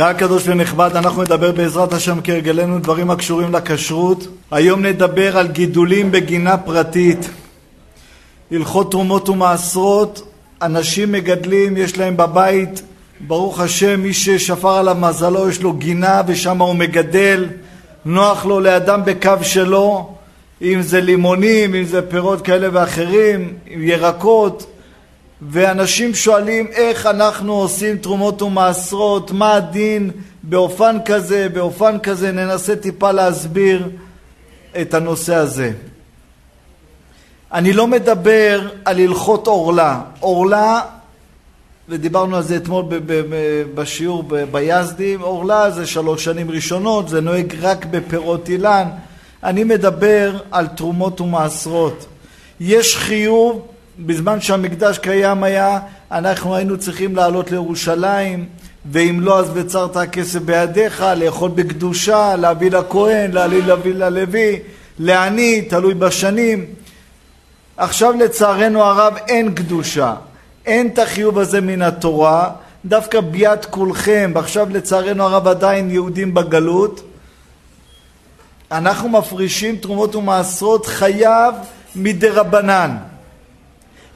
קהל קדוש ונכבד, אנחנו נדבר בעזרת השם כהרגלנו דברים הקשורים לכשרות. היום נדבר על גידולים בגינה פרטית. הלכות תרומות ומעשרות, אנשים מגדלים, יש להם בבית, ברוך השם, מי ששפר עליו מזלו, יש לו גינה ושם הוא מגדל, נוח לו לאדם בקו שלו, אם זה לימונים, אם זה פירות כאלה ואחרים, ירקות, ואנשים שואלים איך אנחנו עושים תרומות ומעשרות, מה הדין באופן כזה, באופן כזה, ננסה טיפה להסביר את הנושא הזה. אני לא מדבר על הלכות עורלה. עורלה, ודיברנו על זה אתמול בשיעור ביזדים, עורלה זה שלוש שנים ראשונות, זה נוהג רק בפירות אילן. אני מדבר על תרומות ומעשרות. יש חיוב בזמן שהמקדש קיים היה, אנחנו היינו צריכים לעלות לירושלים, ואם לא אז בצרת הכסף בידיך, לאכול בקדושה, להביא לכהן, להביא ללוי, לעני, תלוי בשנים. עכשיו לצערנו הרב אין קדושה, אין את החיוב הזה מן התורה, דווקא ביאת כולכם, ועכשיו לצערנו הרב עדיין יהודים בגלות, אנחנו מפרישים תרומות ומעשרות חייב מדרבנן.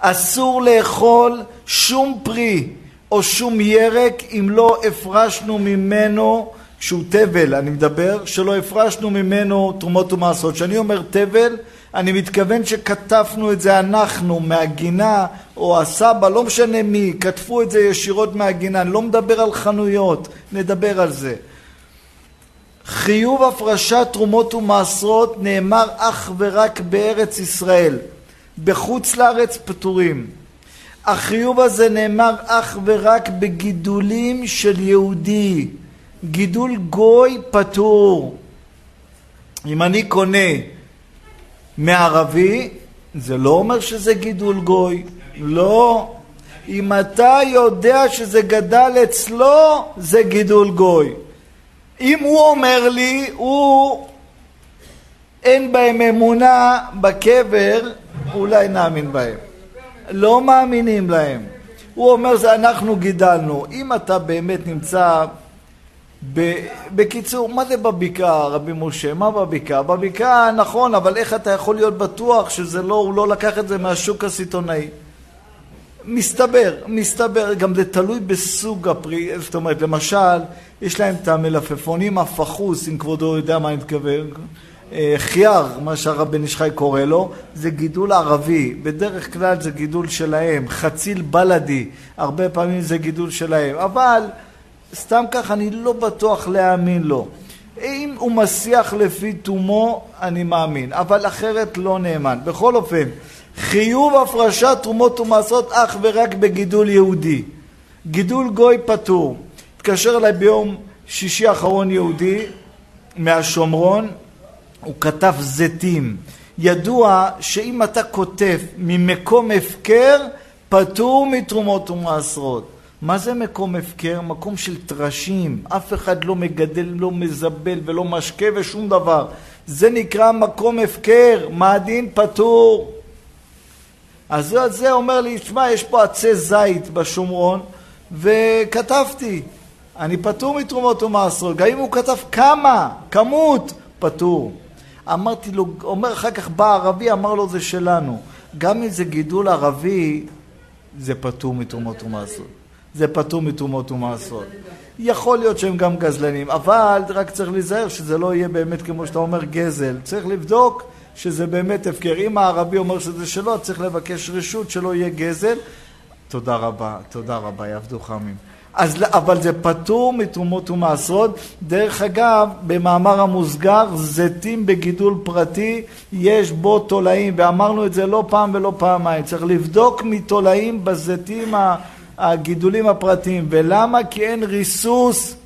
אסור לאכול שום פרי או שום ירק אם לא הפרשנו ממנו, שהוא תבל אני מדבר, שלא הפרשנו ממנו תרומות ומעשרות. כשאני אומר תבל, אני מתכוון שכתבנו את זה אנחנו מהגינה, או הסבא, לא משנה מי, כתבו את זה ישירות מהגינה, אני לא מדבר על חנויות, נדבר על זה. חיוב הפרשת תרומות ומעשרות נאמר אך ורק בארץ ישראל. בחוץ לארץ פטורים. החיוב הזה נאמר אך ורק בגידולים של יהודי. גידול גוי פטור. אם אני קונה מערבי, זה לא אומר שזה גידול גוי. לא. אם אתה יודע שזה גדל אצלו, זה גידול גוי. אם הוא אומר לי, הוא אין בהם אמונה בקבר, אולי נאמין בהם. לא מאמינים להם. הוא אומר, זה אנחנו גידלנו. אם אתה באמת נמצא... ב... בקיצור, מה זה בבקעה, רבי משה? מה בבקעה? בבקעה, נכון, אבל איך אתה יכול להיות בטוח שזה לא, הוא לא לקח את זה מהשוק הסיטונאי? מסתבר, מסתבר, גם זה תלוי בסוג הפרי, זאת אומרת, למשל, יש להם את המלפפונים הפחוס, אם כבודו יודע מה אני מתכוון, אה, חייר, מה שהרב בן איש חי קורא לו, זה גידול ערבי. בדרך כלל זה גידול שלהם. חציל בלדי, הרבה פעמים זה גידול שלהם. אבל סתם כך אני לא בטוח להאמין לו. אם הוא מסיח לפי תומו, אני מאמין, אבל אחרת לא נאמן. בכל אופן, חיוב הפרשת תרומות ומעשרות אך ורק בגידול יהודי. גידול גוי פטור. התקשר אליי ביום שישי האחרון יהודי מהשומרון, הוא כתב זיתים. ידוע שאם אתה כותב ממקום הפקר, פטור מתרומות ומעשרות. מה זה מקום הפקר? מקום של טרשים. אף אחד לא מגדל, לא מזבל ולא משקה ושום דבר. זה נקרא מקום הפקר, מעדין פטור. אז זה אומר לי, שמע, יש פה עצי זית בשומרון, וכתבתי, אני פטור מתרומות ומעשרות. גם אם הוא כתב כמה, כמות, פטור. אמרתי לו, אומר אחר כך בא ערבי, אמר לו זה שלנו. גם אם זה גידול ערבי, זה פטור מתרומות ומעשרות. זה פטור מתרומות ומעשרות. יכול להיות שהם גם גזלנים, אבל רק צריך להיזהר שזה לא יהיה באמת כמו שאתה אומר גזל. צריך לבדוק שזה באמת הפקר. אם הערבי אומר שזה שלו, צריך לבקש רשות שלא יהיה גזל. תודה רבה, תודה רבה, יעבדו חמים. אז, אבל זה פטור מתרומות ומעשרות. דרך אגב, במאמר המוסגר, זיתים בגידול פרטי, יש בו תולעים, ואמרנו את זה לא פעם ולא פעמיים. צריך לבדוק מתולעים בזיתים הגידולים הפרטיים. ולמה? כי אין ריסוס.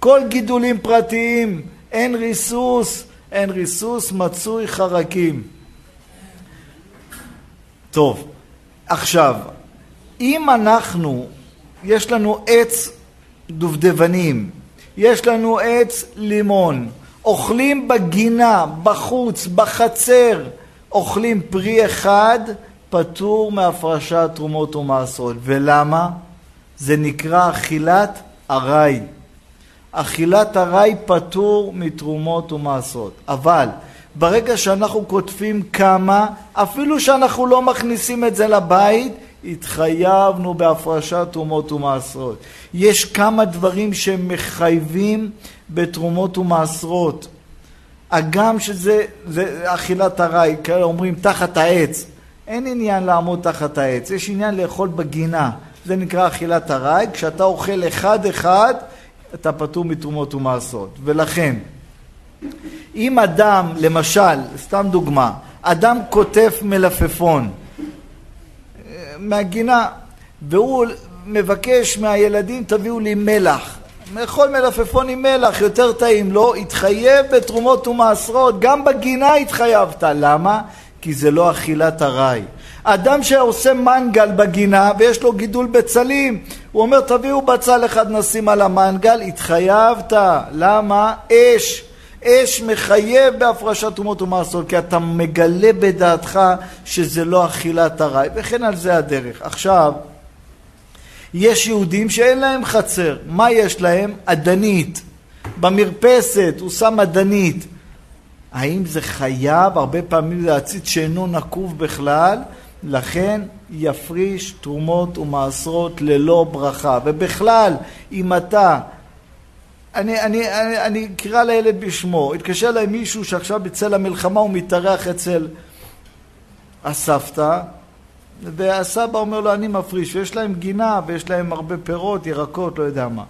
כל גידולים פרטיים, אין ריסוס. אין ריסוס, מצוי חרקים. טוב, עכשיו, אם אנחנו יש לנו עץ דובדבנים, יש לנו עץ לימון, אוכלים בגינה, בחוץ, בחצר, אוכלים פרי אחד, פטור מהפרשת תרומות ומעשרות. ולמה? זה נקרא אכילת ארעי. אכילת ארעי פטור מתרומות ומעשרות. אבל ברגע שאנחנו כותבים כמה, אפילו שאנחנו לא מכניסים את זה לבית, התחייבנו בהפרשת תרומות ומעשרות. יש כמה דברים שמחייבים בתרומות ומעשרות. הגם שזה אכילת ארעי, כאלה אומרים תחת העץ. אין עניין לעמוד תחת העץ, יש עניין לאכול בגינה. זה נקרא אכילת ארעי. כשאתה אוכל אחד-אחד, אתה פטור מתרומות ומעשרות. ולכן, אם אדם, למשל, סתם דוגמה, אדם קוטף מלפפון מהגינה, והוא מבקש מהילדים, תביאו לי מלח. לאכול מלפפון עם מלח, יותר טעים לו, לא, התחייב בתרומות ומעשרות, גם בגינה התחייבת. למה? כי זה לא אכילת ארעי. אדם שעושה מנגל בגינה ויש לו גידול בצלים, הוא אומר תביאו בצל אחד נשים על המנגל, התחייבת. למה? אש. אש מחייב בהפרשת תרומות ומעשרות, כי אתה מגלה בדעתך שזה לא אכילת ארעי, וכן על זה הדרך. עכשיו, יש יהודים שאין להם חצר, מה יש להם? אדנית. במרפסת הוא שם אדנית. האם זה חייב? הרבה פעמים זה עציץ שאינו נקוב בכלל, לכן יפריש תרומות ומעשרות ללא ברכה. ובכלל, אם אתה אני, אני, אני, אני אקרא לילד בשמו. התקשר אליי מישהו שעכשיו בצל המלחמה הוא מתארח אצל הסבתא, והסבא אומר לו, אני מפריש, ויש להם גינה, ויש להם הרבה פירות, ירקות, לא יודע מה.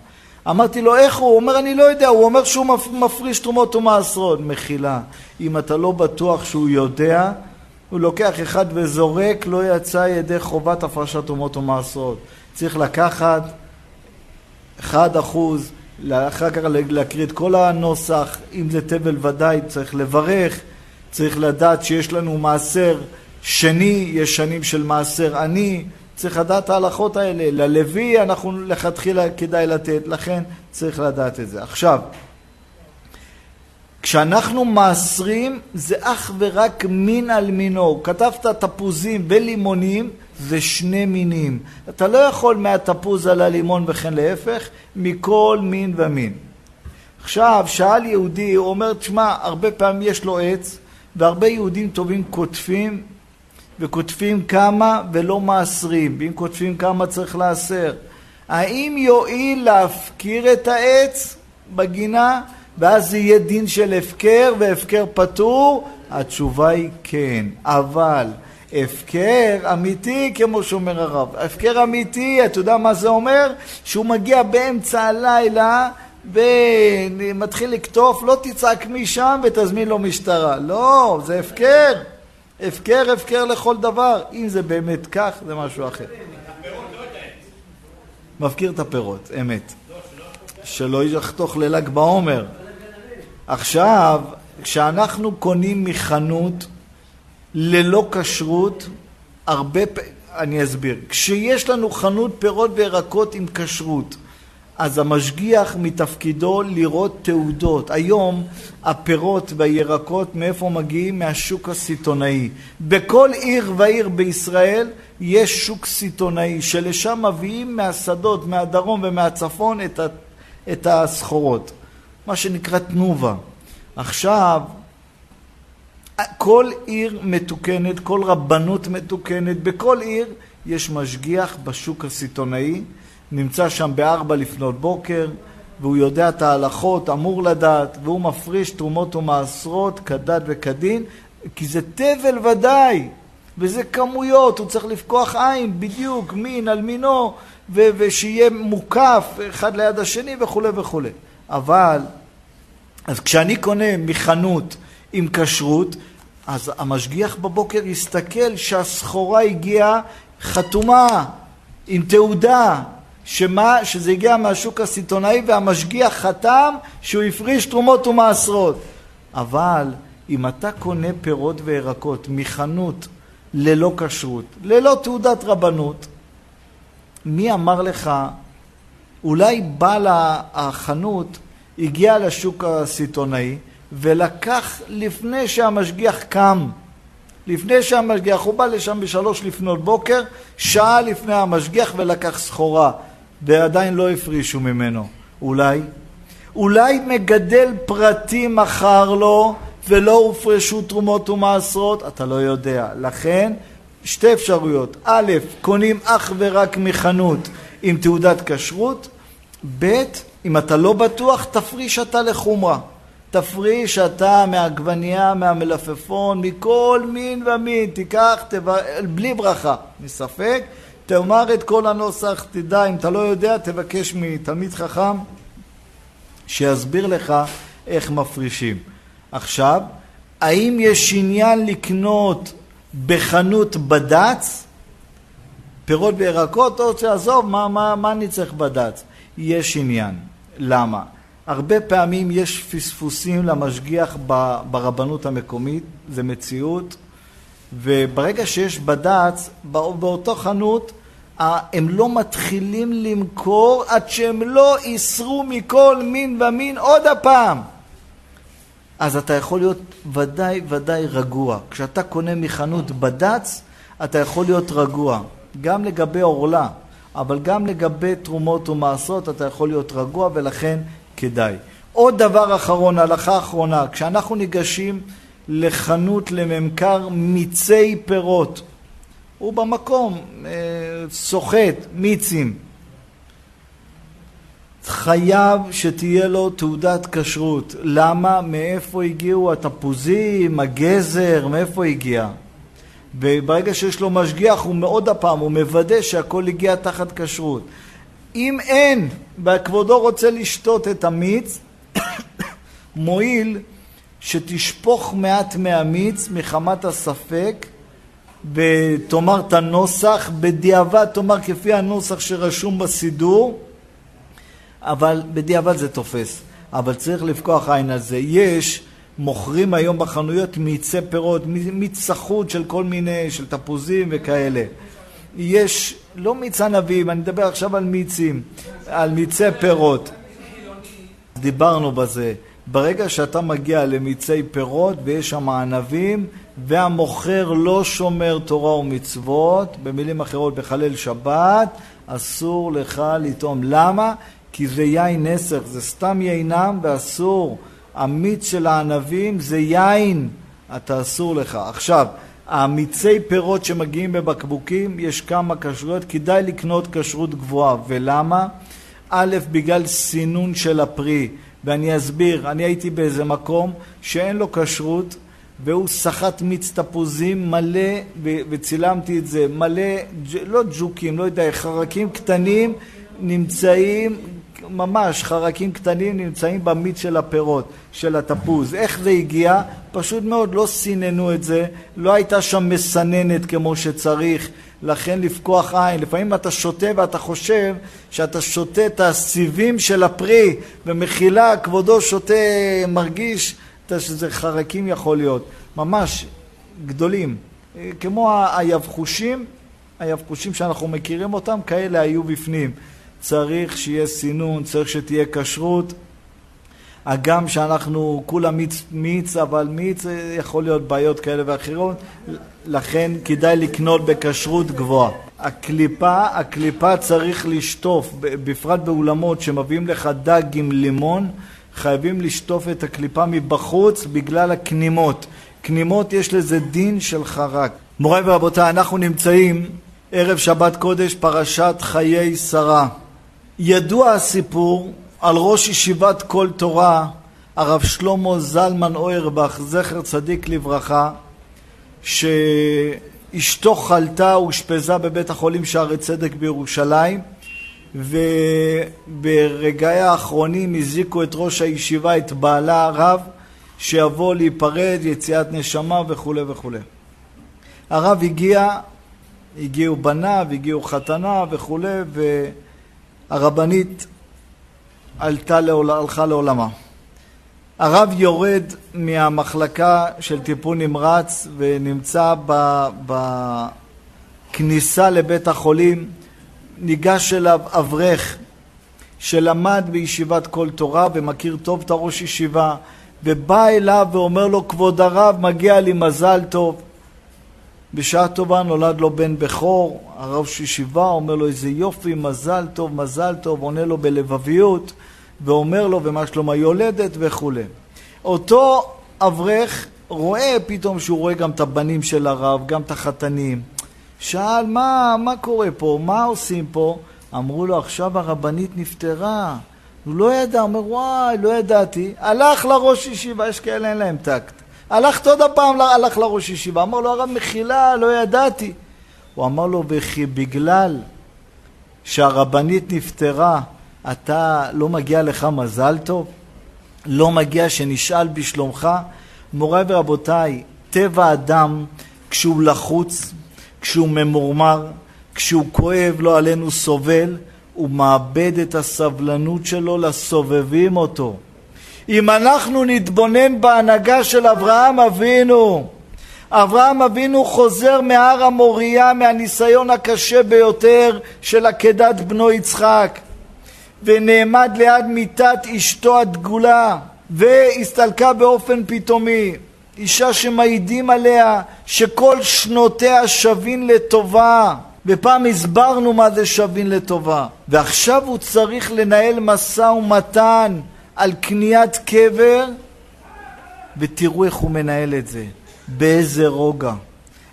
אמרתי לו, איך הוא? הוא אומר, אני לא יודע, הוא אומר שהוא מפריש תרומות ומעשרות. מחילה, אם אתה לא בטוח שהוא יודע, הוא לוקח אחד וזורק, לא יצא ידי חובת הפרשת תרומות ומעשרות. צריך לקחת אחד אחוז, אחר כך להקריא את כל הנוסח, אם זה תבל ודאי צריך לברך, צריך לדעת שיש לנו מעשר שני, יש שנים של מעשר עני, צריך לדעת ההלכות האלה. ללוי אנחנו לכתחילה כדאי לתת, לכן צריך לדעת את זה. עכשיו, כשאנחנו מעשרים זה אך ורק מין על מינו. כתבת תפוזים ולימונים זה שני מינים. אתה לא יכול מהתפוז על הלימון וכן להפך, מכל מין ומין. עכשיו, שאל יהודי, הוא אומר, תשמע, הרבה פעמים יש לו עץ, והרבה יהודים טובים קוטפים, וכותבים כמה ולא מעשרים, ואם כותבים כמה צריך לעשר. האם יועיל להפקיר את העץ בגינה, ואז יהיה דין של הפקר והפקר פטור? התשובה היא כן, אבל הפקר אמיתי, כמו שאומר הרב. הפקר אמיתי, אתה יודע מה זה אומר? שהוא מגיע באמצע הלילה ומתחיל לקטוף, לא תצעק משם ותזמין לו משטרה. לא, זה הפקר. הפקר, הפקר לכל דבר. אם זה באמת כך, זה משהו אחר. מפקיר את הפירות, אמת. שלא יחתוך לל"ג בעומר. עכשיו, כשאנחנו קונים מחנות ללא כשרות, הרבה פעמים, אני אסביר. כשיש לנו חנות פירות וירקות עם כשרות, אז המשגיח מתפקידו לראות תעודות. היום הפירות והירקות מאיפה מגיעים? מהשוק הסיטונאי. בכל עיר ועיר בישראל יש שוק סיטונאי, שלשם מביאים מהשדות, מהדרום ומהצפון את, ה, את הסחורות. מה שנקרא תנובה. עכשיו, כל עיר מתוקנת, כל רבנות מתוקנת, בכל עיר יש משגיח בשוק הסיטונאי, נמצא שם בארבע לפנות בוקר, והוא יודע את ההלכות, אמור לדעת, והוא מפריש תרומות ומעשרות כדת וכדין, כי זה תבל ודאי, וזה כמויות, הוא צריך לפקוח עין בדיוק, מין על מינו, ו- ושיהיה מוקף אחד ליד השני וכולי וכולי. אבל, אז כשאני קונה מחנות עם כשרות, אז המשגיח בבוקר יסתכל שהסחורה הגיעה חתומה, עם תעודה, שמה, שזה הגיע מהשוק הסיטונאי והמשגיח חתם שהוא הפריש תרומות ומעשרות. אבל אם אתה קונה פירות וירקות מחנות ללא כשרות, ללא תעודת רבנות, מי אמר לך, אולי בעל החנות הגיע לשוק הסיטונאי ולקח לפני שהמשגיח קם, לפני שהמשגיח, הוא בא לשם בשלוש לפנות בוקר, שעה לפני המשגיח ולקח סחורה, ועדיין לא הפרישו ממנו. אולי? אולי מגדל פרטי מכר לו ולא הופרשו תרומות ומעשרות? אתה לא יודע. לכן, שתי אפשרויות. א', קונים אך ורק מחנות עם תעודת כשרות, ב', אם אתה לא בטוח, תפריש אתה לחומרה. תפריש אתה מהעגבנייה, מהמלפפון, מכל מין ומין, תיקח, תבר... בלי ברכה, מספק, תאמר את כל הנוסח, תדע, אם אתה לא יודע, תבקש מתלמיד חכם שיסביר לך איך מפרישים. עכשיו, האם יש עניין לקנות בחנות בד"ץ, פירות וירקות, או שעזוב, מה, מה, מה אני צריך בד"ץ? יש עניין. למה? הרבה פעמים יש פספוסים למשגיח ברבנות המקומית, זה מציאות, וברגע שיש בד"ץ, באותו חנות, הם לא מתחילים למכור עד שהם לא יסרו מכל מין ומין עוד הפעם. אז אתה יכול להיות ודאי ודאי רגוע. כשאתה קונה מחנות בד"ץ, אתה יכול להיות רגוע. גם לגבי עורלה, אבל גם לגבי תרומות ומעשרות אתה יכול להיות רגוע ולכן כדאי. עוד דבר אחרון, הלכה אחרונה, כשאנחנו ניגשים לחנות לממכר מיצי פירות, הוא במקום אה, סוחט מיצים. חייב שתהיה לו תעודת כשרות. למה? מאיפה הגיעו התפוזים, הגזר, מאיפה הגיע? וברגע שיש לו משגיח, הוא מאוד הפעם, הוא מוודא שהכל הגיע תחת כשרות. אם אין, וכבודו רוצה לשתות את המיץ, מועיל שתשפוך מעט מהמיץ מחמת הספק ותאמר את הנוסח, בדיעבד תאמר כפי הנוסח שרשום בסידור, אבל בדיעבד זה תופס. אבל צריך לפקוח עין על זה. יש, מוכרים היום בחנויות מיצי פירות, מיץ סחוט של כל מיני, של תפוזים וכאלה. יש, לא מיץ ענבים, אני מדבר עכשיו על מיצים, על מיצי פירות. דיברנו בזה. ברגע שאתה מגיע למיצי פירות ויש שם ענבים והמוכר לא שומר תורה ומצוות, במילים אחרות בחלל שבת, אסור לך לטעום. למה? כי זה יין נסך, זה סתם יינם ואסור. המיץ של הענבים זה יין, אתה אסור לך. עכשיו, המיצי פירות שמגיעים בבקבוקים, יש כמה כשרויות, כדאי לקנות כשרות גבוהה. ולמה? א', בגלל סינון של הפרי. ואני אסביר, אני הייתי באיזה מקום שאין לו כשרות והוא סחט מיץ תפוזים מלא, וצילמתי את זה, מלא, לא ג'וקים, לא יודע, חרקים קטנים נמצאים, ממש חרקים קטנים נמצאים במיץ של הפירות, של התפוז. איך זה הגיע? פשוט מאוד, לא סיננו את זה, לא הייתה שם מסננת כמו שצריך, לכן לפקוח עין. לפעמים אתה שותה ואתה חושב שאתה שותה את הסיבים של הפרי, במחילה כבודו שותה, מרגיש שזה חרקים יכול להיות, ממש גדולים. כמו היבחושים, היבחושים שאנחנו מכירים אותם, כאלה היו בפנים. צריך שיהיה סינון, צריך שתהיה כשרות. הגם שאנחנו כולה מיץ, מיץ, אבל מיץ יכול להיות בעיות כאלה ואחרות, לכן כדאי לקנות בכשרות גבוהה. הקליפה, הקליפה צריך לשטוף, בפרט באולמות שמביאים לך דג עם לימון, חייבים לשטוף את הקליפה מבחוץ בגלל הכנימות. כנימות יש לזה דין של חרק. מוריי ורבותיי, אנחנו נמצאים ערב שבת קודש, פרשת חיי שרה. ידוע הסיפור על ראש ישיבת כל תורה, הרב שלמה זלמן אוירבך, זכר צדיק לברכה, שאשתו חלתה, אושפזה בבית החולים שערי צדק בירושלים, וברגעי האחרונים הזיקו את ראש הישיבה, את בעלה הרב, שיבוא להיפרד, יציאת נשמה וכולי וכולי. הרב הגיע, הגיעו בניו, הגיעו חתנה וכולי, והרבנית עלתה. הלכה לעולמה. הרב יורד מהמחלקה של טיפול נמרץ ונמצא בכניסה לבית החולים, ניגש אליו אברך שלמד בישיבת כל תורה ומכיר טוב את הראש ישיבה ובא אליו ואומר לו כבוד הרב מגיע לי מזל טוב בשעה טובה נולד לו בן בכור, הרב ישיבה אומר לו איזה יופי, מזל טוב, מזל טוב, עונה לו בלבביות ואומר לו ומה שלום היולדת וכולי. אותו אברך רואה פתאום שהוא רואה גם את הבנים של הרב, גם את החתנים. שאל, מה, מה קורה פה? מה עושים פה? אמרו לו, עכשיו הרבנית נפטרה. הוא לא ידע, אומר, וואי, לא ידעתי. הלך לראש ישיבה, יש כאלה, אין להם טקט. הלכת עוד הפעם, הלך לראש ישיבה. אמר לו, הרב מחילה, לא ידעתי. הוא אמר לו, וכי בגלל שהרבנית נפטרה, אתה, לא מגיע לך מזל טוב? לא מגיע שנשאל בשלומך? מוריי ורבותיי, טבע אדם, כשהוא לחוץ, כשהוא ממורמר, כשהוא כואב, לא עלינו סובל, הוא מאבד את הסבלנות שלו לסובבים אותו. אם אנחנו נתבונן בהנהגה של אברהם אבינו, אברהם אבינו חוזר מהר המוריה מהניסיון הקשה ביותר של עקדת בנו יצחק ונעמד ליד מיטת אשתו הדגולה והסתלקה באופן פתאומי אישה שמעידים עליה שכל שנותיה שווין לטובה ופעם הסברנו מה זה שווין לטובה ועכשיו הוא צריך לנהל משא ומתן על קניית קבר ותראו איך הוא מנהל את זה. באיזה רוגע.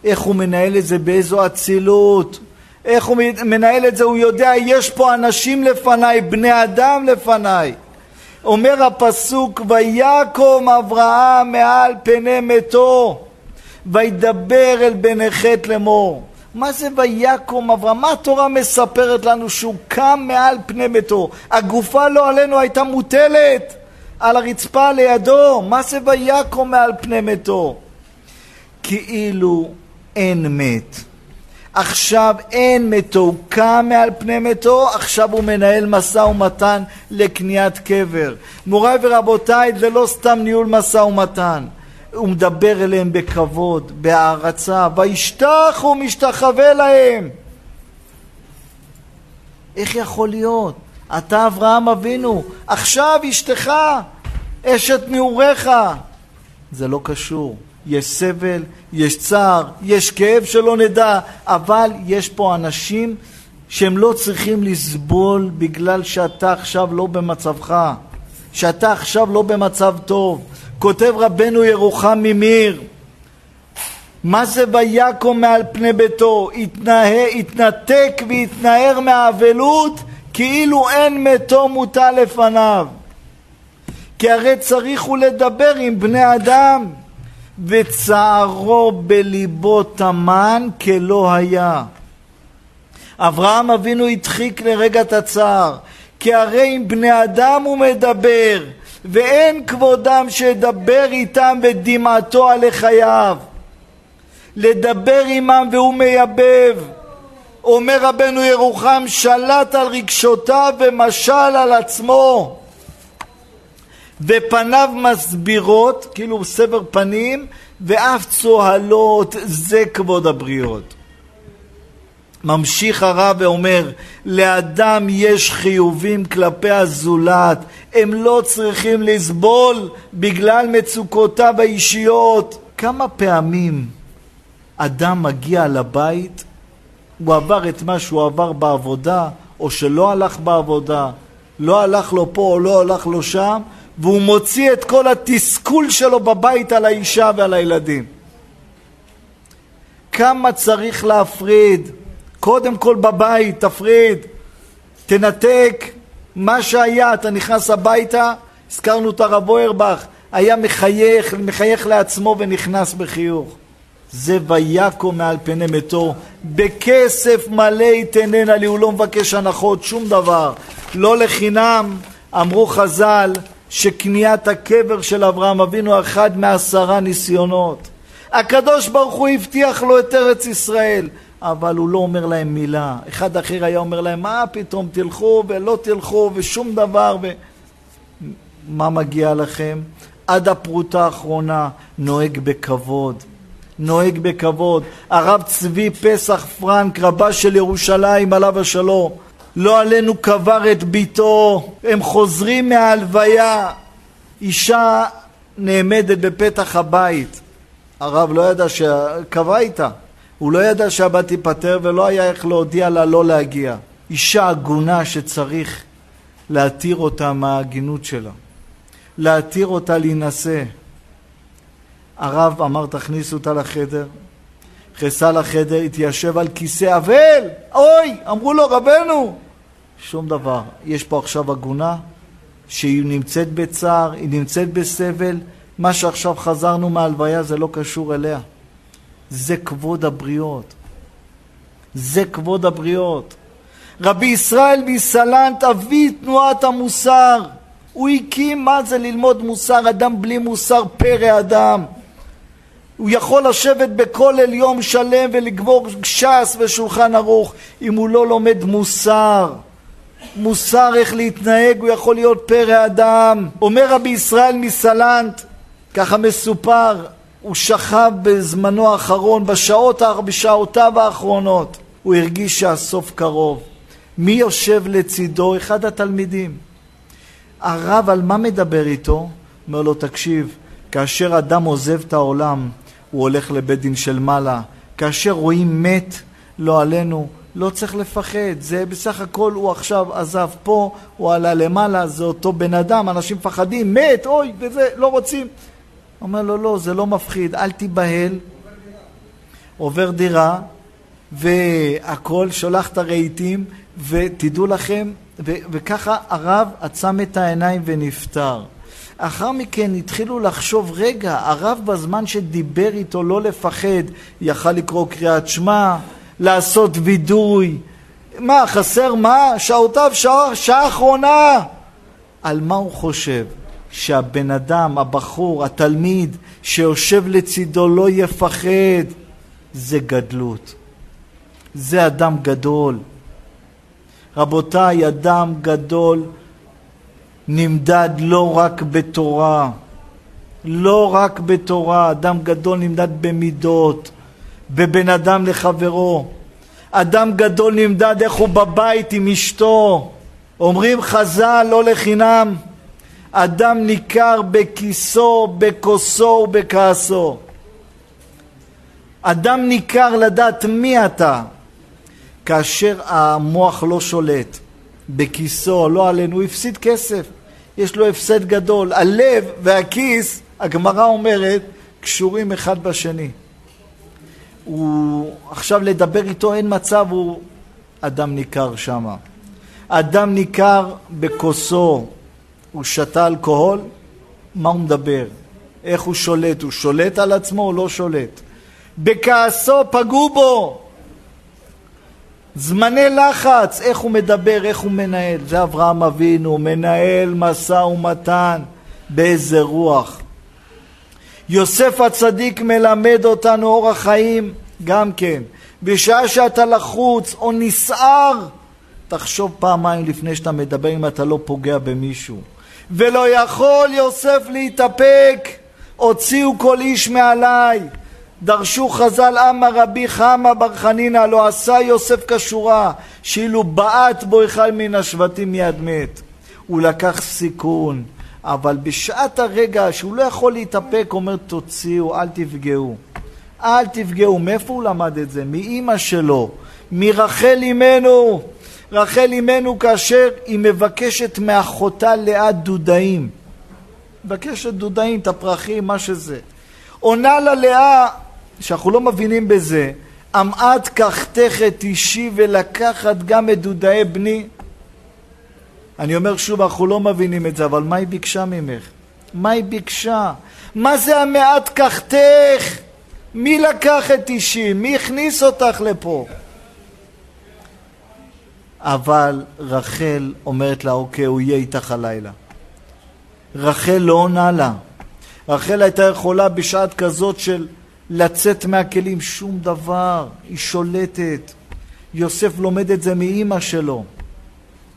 איך הוא מנהל את זה באיזו אצילות. איך הוא מנהל את זה הוא יודע יש פה אנשים לפניי בני אדם לפניי. אומר הפסוק ויקום אברהם מעל פני מתו וידבר אל בני חטא לאמור מה זה ויקום אברהם? מה התורה מספרת לנו שהוא קם מעל פני ביתו? הגופה לא עלינו הייתה מוטלת על הרצפה לידו. מה זה ויקום מעל פני מתו? כאילו אין מת. עכשיו אין מתו, הוא קם מעל פני מתו, עכשיו הוא מנהל משא ומתן לקניית קבר. מוריי ורבותיי, זה לא סתם ניהול משא ומתן. הוא מדבר אליהם בכבוד, בהערצה, וישתח ומשתחווה להם. איך יכול להיות? אתה אברהם אבינו, עכשיו אשתך, אשת נעוריך. זה לא קשור. יש סבל, יש צער, יש כאב שלא נדע, אבל יש פה אנשים שהם לא צריכים לסבול בגלל שאתה עכשיו לא במצבך, שאתה עכשיו לא במצב טוב. כותב רבנו ירוחם ממיר, מה זה ויקום מעל פני ביתו? התנה, התנתק והתנער מהאבלות כאילו אין מתו מוטל לפניו. כי הרי צריך הוא לדבר עם בני אדם, וצערו בליבו טמן כלא היה. אברהם אבינו הדחיק לרגע את הצער, כי הרי עם בני אדם הוא מדבר, ואין כבודם שידבר איתם בדמעתו עלי חייו. לדבר עמם והוא מייבב. אומר רבנו ירוחם, שלט על רגשותיו ומשל על עצמו. ופניו מסבירות, כאילו סבר פנים, ואף צוהלות, זה כבוד הבריות. ממשיך הרב ואומר, לאדם יש חיובים כלפי הזולת, הם לא צריכים לסבול בגלל מצוקותיו האישיות. כמה פעמים אדם מגיע לבית, הוא עבר את מה שהוא עבר בעבודה, או שלא הלך בעבודה, לא הלך לו פה או לא הלך לו שם, והוא מוציא את כל התסכול שלו בבית על האישה ועל הילדים. כמה צריך להפריד? קודם כל בבית, תפריד, תנתק מה שהיה, אתה נכנס הביתה, הזכרנו את הרב אוירבך, היה מחייך, מחייך לעצמו ונכנס בחיוך. זה ויקו מעל פני מתו, בכסף מלא יתננה לי, הוא לא מבקש הנחות, שום דבר. לא לחינם אמרו חז"ל שקניית הקבר של אברהם אבינו אחד מעשרה ניסיונות. הקדוש ברוך הוא הבטיח לו את ארץ ישראל. אבל הוא לא אומר להם מילה. אחד אחר היה אומר להם, מה פתאום תלכו ולא תלכו ושום דבר. ו... מה מגיע לכם? עד הפרוטה האחרונה נוהג בכבוד. נוהג בכבוד. הרב צבי פסח פרנק, רבה של ירושלים, עליו השלום, לא עלינו קבר את ביתו, הם חוזרים מההלוויה, אישה נעמדת בפתח הבית, הרב לא ידע שקבע איתה, הוא לא ידע שהבת תיפטר ולא היה איך להודיע לה לא להגיע. אישה הגונה שצריך להתיר אותה מההגינות שלה, להתיר אותה להינשא. הרב אמר תכניסו אותה לחדר, נכנסה לחדר, התיישב על כיסא אבל, אוי, אמרו לו רבנו, שום דבר. יש פה עכשיו עגונה שהיא נמצאת בצער, היא נמצאת בסבל, מה שעכשיו חזרנו מהלוויה זה לא קשור אליה. זה כבוד הבריות. זה כבוד הבריות. רבי ישראל מסלנט, אבי תנועת המוסר. הוא הקים מה זה ללמוד מוסר, אדם בלי מוסר פרא אדם. הוא יכול לשבת בכולל יום שלם ולגבור ש"ס ושולחן ערוך אם הוא לא לומד מוסר. מוסר איך להתנהג, הוא יכול להיות פרא אדם. אומר רבי ישראל מסלנט, ככה מסופר, הוא שכב בזמנו האחרון, בשעות, בשעותיו האחרונות. הוא הרגיש שהסוף קרוב. מי יושב לצידו? אחד התלמידים. הרב על מה מדבר איתו? אומר לו, תקשיב, כאשר אדם עוזב את העולם, הוא הולך לבית דין של מעלה. כאשר רואים מת, לא עלינו, לא צריך לפחד. זה בסך הכל, הוא עכשיו עזב פה, הוא עלה למעלה, זה אותו בן אדם, אנשים מפחדים, מת, אוי, וזה, לא רוצים. אומר לו, לא, זה לא מפחיד, אל תיבהל. עובר דירה, והכל, שולח את הרהיטים, ותדעו לכם, ו- וככה הרב עצם את העיניים ונפטר. אחר מכן התחילו לחשוב, רגע, הרב בזמן שדיבר איתו לא לפחד, יכל לקרוא קריאת שמע, לעשות וידוי. מה, חסר מה? שעותיו שעה אחרונה. על מה הוא חושב? שהבן אדם, הבחור, התלמיד שיושב לצידו לא יפחד. זה גדלות. זה אדם גדול. רבותיי, אדם גדול נמדד לא רק בתורה, לא רק בתורה, אדם גדול נמדד במידות, בבין אדם לחברו. אדם גדול נמדד איך הוא בבית עם אשתו. אומרים חז"ל לא לחינם, אדם ניכר בכיסו, בכוסו ובכעסו. אדם ניכר לדעת מי אתה, כאשר המוח לא שולט בכיסו, לא עלינו, הוא הפסיד כסף, יש לו הפסד גדול. הלב והכיס, הגמרא אומרת, קשורים אחד בשני. הוא, עכשיו לדבר איתו אין מצב, הוא אדם ניכר שמה. אדם ניכר בכוסו, הוא שתה אלכוהול, מה הוא מדבר? איך הוא שולט? הוא שולט על עצמו או לא שולט? בכעסו פגעו בו, זמני לחץ, איך הוא מדבר, איך הוא מנהל. זה אברהם אבינו, מנהל משא ומתן באיזה רוח. יוסף הצדיק מלמד אותנו אורח חיים גם כן. בשעה שאתה לחוץ או נסער, תחשוב פעמיים לפני שאתה מדבר אם אתה לא פוגע במישהו. ולא יכול יוסף להתאפק, הוציאו כל איש מעליי. דרשו חז"ל אמר רבי חמא בר חנינא לא עשה יוסף כשורה שאילו בעט בו אחד מן השבטים מיד מת. הוא לקח סיכון, אבל בשעת הרגע שהוא לא יכול להתאפק אומר תוציאו, אל תפגעו. אל תפגעו. מאיפה הוא למד את זה? מאימא שלו, מרחל אימנו. רחל אימנו כאשר היא מבקשת מאחותה לאה דודאים. מבקשת דודאים, את הפרחים, מה שזה. עונה לה לאה שאנחנו לא מבינים בזה, אמעט קחתך את אישי ולקחת גם את דודאי בני. אני אומר שוב, אנחנו לא מבינים את זה, אבל מה היא ביקשה ממך? מה היא ביקשה? מה זה המעט קחתך? מי לקח את אישי? מי הכניס אותך לפה? אבל רחל אומרת לה, אוקיי, הוא יהיה איתך הלילה. רחל לא עונה לה. רחל הייתה יכולה בשעת כזאת של לצאת מהכלים, שום דבר, היא שולטת. יוסף לומד את זה מאימא שלו.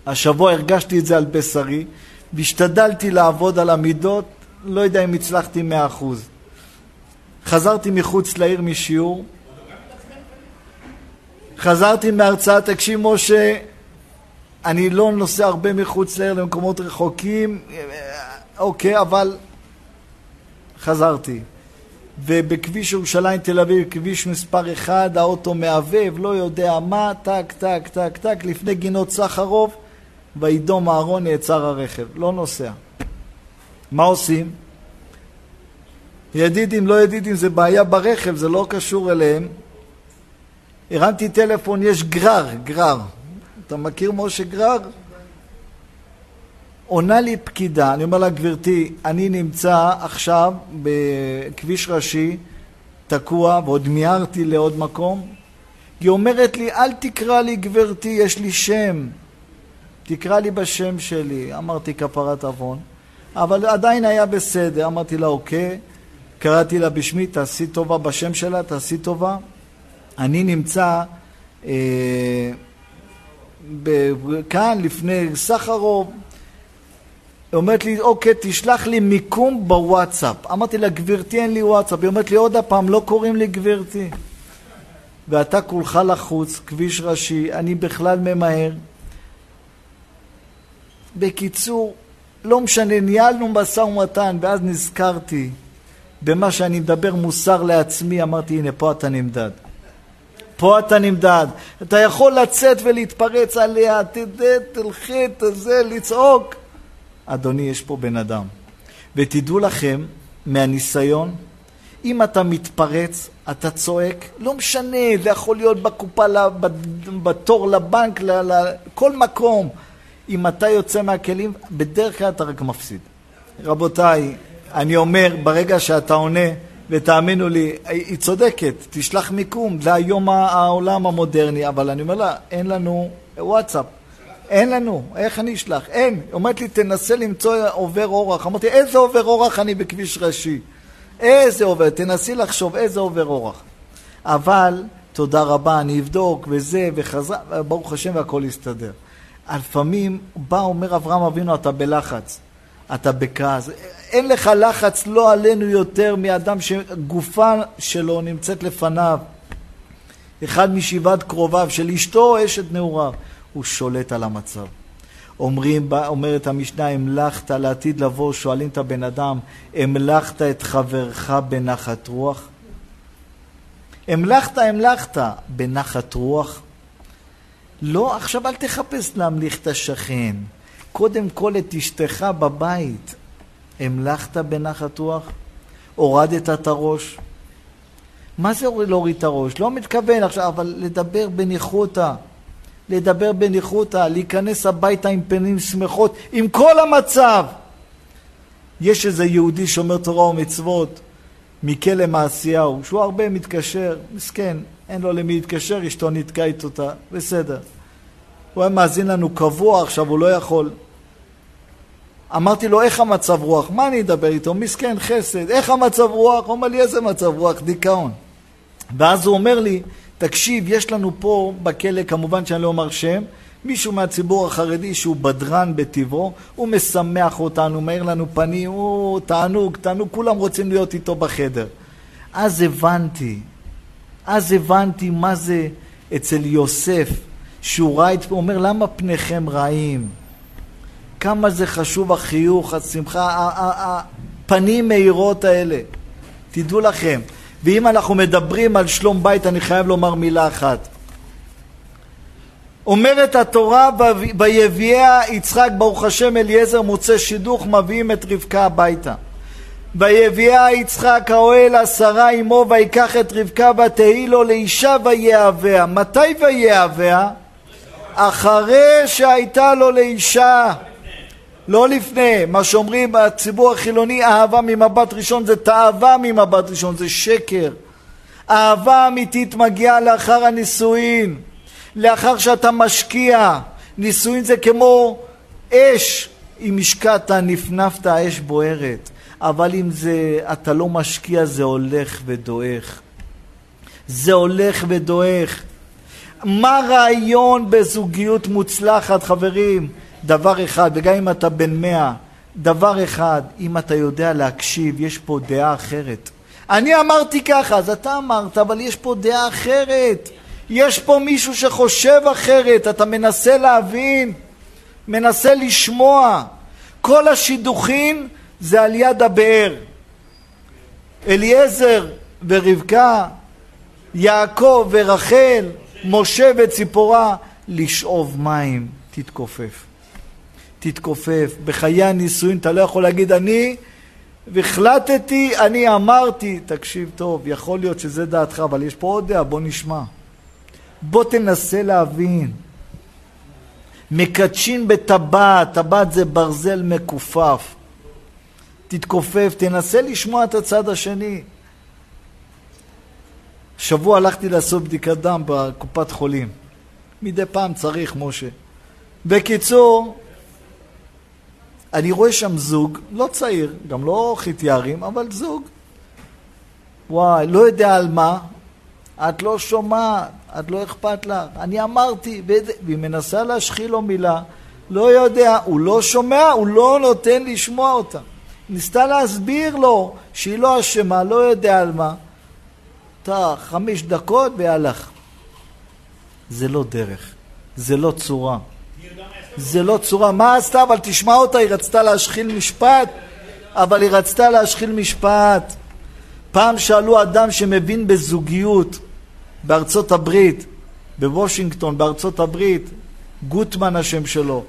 השבוע הרגשתי את זה על בשרי, והשתדלתי לעבוד על המידות, לא יודע אם הצלחתי מאה אחוז. חזרתי מחוץ לעיר משיעור, חזרתי מהרצאה, תקשיב משה, אני לא נוסע הרבה מחוץ לעיר למקומות רחוקים, אוקיי, אבל חזרתי. ובכביש ירושלים תל אביב, כביש מספר 1, האוטו מעבב, לא יודע מה, טק, טק, טק, טק, לפני גינות סחרוב, וידום אהרון נעצר הרכב, לא נוסע. מה עושים? ידידים, לא ידידים, זה בעיה ברכב, זה לא קשור אליהם. הרמתי טלפון, יש גרר, גרר. אתה מכיר משה גרר? עונה לי פקידה, אני אומר לה, גברתי, אני נמצא עכשיו בכביש ראשי, תקוע, ועוד מיהרתי לעוד מקום. היא אומרת לי, אל תקרא לי גברתי, יש לי שם. תקרא לי בשם שלי. אמרתי, כפרת עוון. אבל עדיין היה בסדר. אמרתי לה, אוקיי. קראתי לה בשמי, תעשי טובה בשם שלה, תעשי טובה. אני נמצא אה, כאן לפני סחרוב. אומרת לי, אוקיי, תשלח לי מיקום בוואטסאפ. אמרתי לה, גברתי, אין לי וואטסאפ. היא אומרת לי, עוד הפעם, לא קוראים לי גברתי. ואתה כולך לחוץ, כביש ראשי, אני בכלל ממהר. בקיצור, לא משנה, ניהלנו משא ומתן, ואז נזכרתי במה שאני מדבר מוסר לעצמי, אמרתי, הנה, פה אתה נמדד. פה אתה נמדד. אתה יכול לצאת ולהתפרץ עליה, תדע, תלכי, תזה, לצעוק. אדוני, יש פה בן אדם. ותדעו לכם, מהניסיון, אם אתה מתפרץ, אתה צועק, לא משנה, זה יכול להיות בקופה, בתור לבנק, לכל מקום. אם אתה יוצא מהכלים, בדרך כלל אתה רק מפסיד. רבותיי, אני אומר, ברגע שאתה עונה, ותאמינו לי, היא צודקת, תשלח מיקום, זה היום העולם המודרני, אבל אני אומר לה, אין לנו וואטסאפ. אין לנו, איך אני אשלח? אין. היא אומרת לי, תנסה למצוא עובר אורח. אמרתי, איזה עובר אורח אני בכביש ראשי? איזה עובר, תנסי לחשוב איזה עובר אורח. אבל, תודה רבה, אני אבדוק, וזה, וחזרה, ברוך השם, והכל יסתדר. לפעמים בא, אומר אברהם אבינו, אתה בלחץ, אתה בכעס. אין לך לחץ לא עלינו יותר מאדם שגופה שלו נמצאת לפניו. אחד משבעת קרוביו, של אשתו או אשת נעוריו, הוא שולט על המצב. אומרים, אומרת המשנה, המלכת לעתיד לבוא, שואלים את הבן אדם, המלכת את חברך בנחת רוח? המלכת, המלכת, בנחת רוח? לא, עכשיו אל תחפש להמליך את השכן. קודם כל את אשתך בבית. המלכת בנחת רוח? הורדת את הראש? מה זה להוריד את הראש? לא מתכוון עכשיו, אבל לדבר בניחותא. לדבר בניחותא, להיכנס הביתה עם פנים שמחות, עם כל המצב. יש איזה יהודי שומר תורה ומצוות מכלא מעשיהו, שהוא הרבה מתקשר, מסכן, אין לו למי להתקשר, אשתו נתקע איתו, בסדר. הוא היה מאזין לנו קבוע, עכשיו הוא לא יכול. אמרתי לו, איך המצב רוח? מה אני אדבר איתו? מסכן, חסד. איך המצב רוח? הוא אומר לי, איזה מצב רוח? דיכאון. ואז הוא אומר לי, תקשיב, יש לנו פה בכלא, כמובן שאני לא אומר שם, מישהו מהציבור החרדי שהוא בדרן בטבעו, הוא משמח אותנו, מאיר לנו פנים, הוא תענוג, תענוג, כולם רוצים להיות איתו בחדר. אז הבנתי, אז הבנתי מה זה אצל יוסף, שהוא ראה את, הוא אומר, למה פניכם רעים? כמה זה חשוב החיוך, השמחה, הפנים מאירות האלה. תדעו לכם, ואם אנחנו מדברים על שלום בית, אני חייב לומר מילה אחת. אומרת התורה, ויביאה יצחק ברוך השם אליעזר מוצא שידוך, מביאים את רבקה הביתה. ויביאה יצחק האוהל עשרה עמו, ויקח את רבקה ותהי לו לאישה ויאהביה. מתי ויאהביה? אחרי שהייתה לו לאישה. לא לפני, מה שאומרים בציבור החילוני, אהבה ממבט ראשון זה תאווה ממבט ראשון, זה שקר. אהבה אמיתית מגיעה לאחר הנישואין, לאחר שאתה משקיע. נישואין זה כמו אש, אם השקעת, נפנפת, האש בוערת. אבל אם זה, אתה לא משקיע, זה הולך ודועך. זה הולך ודועך. מה רעיון בזוגיות מוצלחת, חברים? דבר אחד, וגם אם אתה בן מאה, דבר אחד, אם אתה יודע להקשיב, יש פה דעה אחרת. אני אמרתי ככה, אז אתה אמרת, אבל יש פה דעה אחרת. יש פה מישהו שחושב אחרת, אתה מנסה להבין, מנסה לשמוע. כל השידוכים זה על יד הבאר. אליעזר ורבקה, יעקב ורחל, משה וציפורה, לשאוב מים, תתכופף. תתכופף. בחיי הנישואין אתה לא יכול להגיד אני והחלטתי, אני אמרתי. תקשיב טוב, יכול להיות שזה דעתך, אבל יש פה עוד דעה, בוא נשמע. בוא תנסה להבין. מקדשין בטבעת, טבעת זה ברזל מכופף. תתכופף, תנסה לשמוע את הצד השני. שבוע הלכתי לעשות בדיקת דם בקופת חולים. מדי פעם צריך, משה. בקיצור, אני רואה שם זוג, לא צעיר, גם לא חתיירים, אבל זוג. וואי, לא יודע על מה, את לא שומעת, את לא אכפת לך. אני אמרתי, והיא מנסה להשחיל לו מילה, לא יודע, הוא לא שומע, הוא לא נותן לשמוע אותה. ניסתה להסביר לו שהיא לא אשמה, לא יודע על מה. אתה חמש דקות והלך. זה לא דרך, זה לא צורה. זה לא צורה. מה עשתה? אבל תשמע אותה, היא רצתה להשחיל משפט, אבל היא רצתה להשחיל משפט. פעם שאלו אדם שמבין בזוגיות בארצות הברית, בוושינגטון, בארצות הברית, גוטמן השם שלו,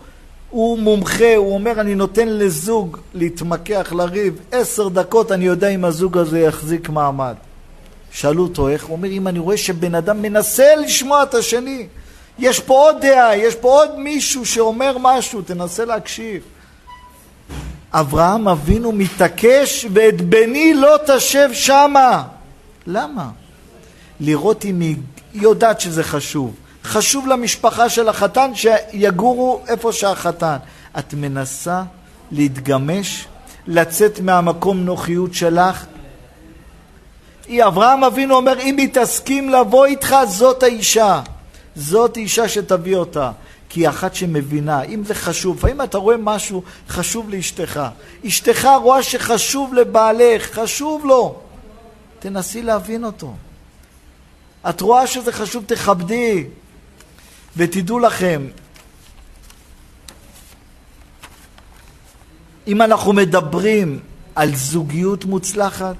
הוא מומחה, הוא אומר אני נותן לזוג להתמקח, לריב, עשר דקות אני יודע אם הזוג הזה יחזיק מעמד. שאלו אותו איך, הוא אומר אם אני רואה שבן אדם מנסה לשמוע את השני, יש פה עוד דעה, יש פה עוד מישהו שאומר משהו, תנסה להקשיב. אברהם אבינו מתעקש ואת בני לא תשב שמה. למה? לראות אם היא יודעת שזה חשוב. חשוב למשפחה של החתן שיגורו איפה שהחתן. את מנסה להתגמש, לצאת מהמקום נוחיות שלך? אברהם אבינו אומר, אם היא תסכים לבוא איתך, זאת האישה. זאת אישה שתביא אותה. כי היא אחת שמבינה, אם זה חשוב, לפעמים אתה רואה משהו חשוב לאשתך. אשתך רואה שחשוב לבעלך, חשוב לו. תנסי להבין אותו. את רואה שזה חשוב, תכבדי. ותדעו לכם, אם אנחנו מדברים על זוגיות מוצלחת,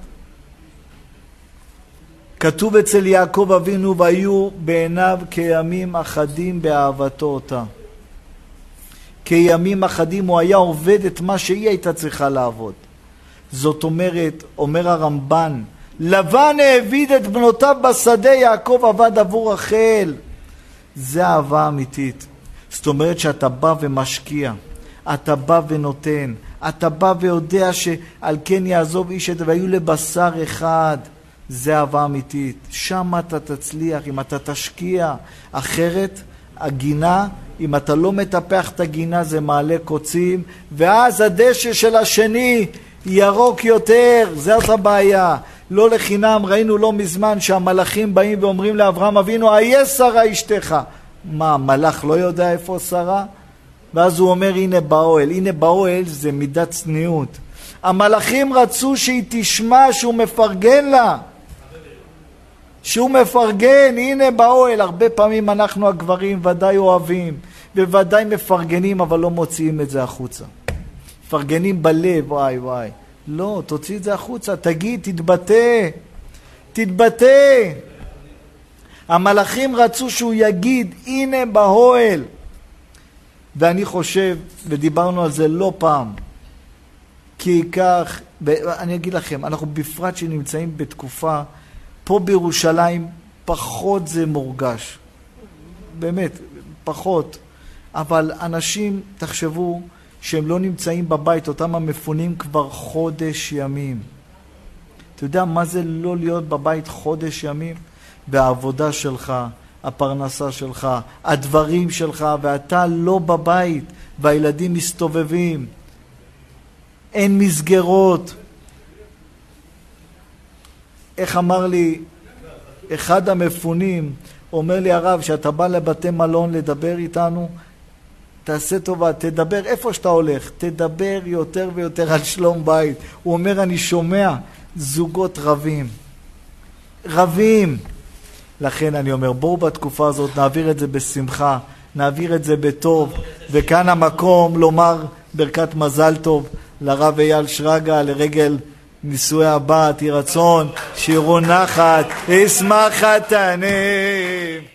כתוב אצל יעקב אבינו, והיו בעיניו כימים אחדים באהבתו אותה. כימים אחדים הוא היה עובד את מה שהיא הייתה צריכה לעבוד. זאת אומרת, אומר הרמב"ן, לבן העביד את בנותיו בשדה, יעקב עבד עבור רחל. זה אהבה אמיתית. זאת אומרת שאתה בא ומשקיע, אתה בא ונותן, אתה בא ויודע שעל כן יעזוב איש את והיו לבשר אחד. זה אהבה אמיתית. שם אתה תצליח, אם אתה תשקיע. אחרת, הגינה, אם אתה לא מטפח את הגינה זה מעלה קוצים, ואז הדשא של השני ירוק יותר, זאת הבעיה. לא לחינם ראינו לא מזמן שהמלאכים באים ואומרים לאברהם אבינו, איה שרה אשתך. מה, המלאך לא יודע איפה שרה? ואז הוא אומר, הנה באוהל. הנה באוהל זה מידת צניעות. המלאכים רצו שהיא תשמע שהוא מפרגן לה. שהוא מפרגן, הנה באוהל. הרבה פעמים אנחנו הגברים ודאי אוהבים, בוודאי מפרגנים, אבל לא מוציאים את זה החוצה. מפרגנים בלב, וואי וואי. לא, תוציא את זה החוצה, תגיד, תתבטא, תתבטא. המלאכים רצו שהוא יגיד, הנה באוהל. ואני חושב, ודיברנו על זה לא פעם, כי כך, אני אגיד לכם, אנחנו בפרט שנמצאים בתקופה, פה בירושלים פחות זה מורגש. באמת, פחות. אבל אנשים, תחשבו, שהם לא נמצאים בבית, אותם המפונים כבר חודש ימים. אתה יודע מה זה לא להיות בבית חודש ימים? והעבודה שלך, הפרנסה שלך, הדברים שלך, ואתה לא בבית, והילדים מסתובבים. אין מסגרות. איך אמר לי אחד המפונים, אומר לי הרב, כשאתה בא לבתי מלון לדבר איתנו, תעשה טובה, תדבר איפה שאתה הולך, תדבר יותר ויותר על שלום בית. הוא אומר, אני שומע זוגות רבים. רבים. לכן אני אומר, בואו בתקופה הזאת נעביר את זה בשמחה, נעביר את זה בטוב, וכאן המקום לומר ברכת מזל טוב לרב אייל שרגא לרגל נישואי הבת, יהי רצון, שירו נחת, אשמח חתנים.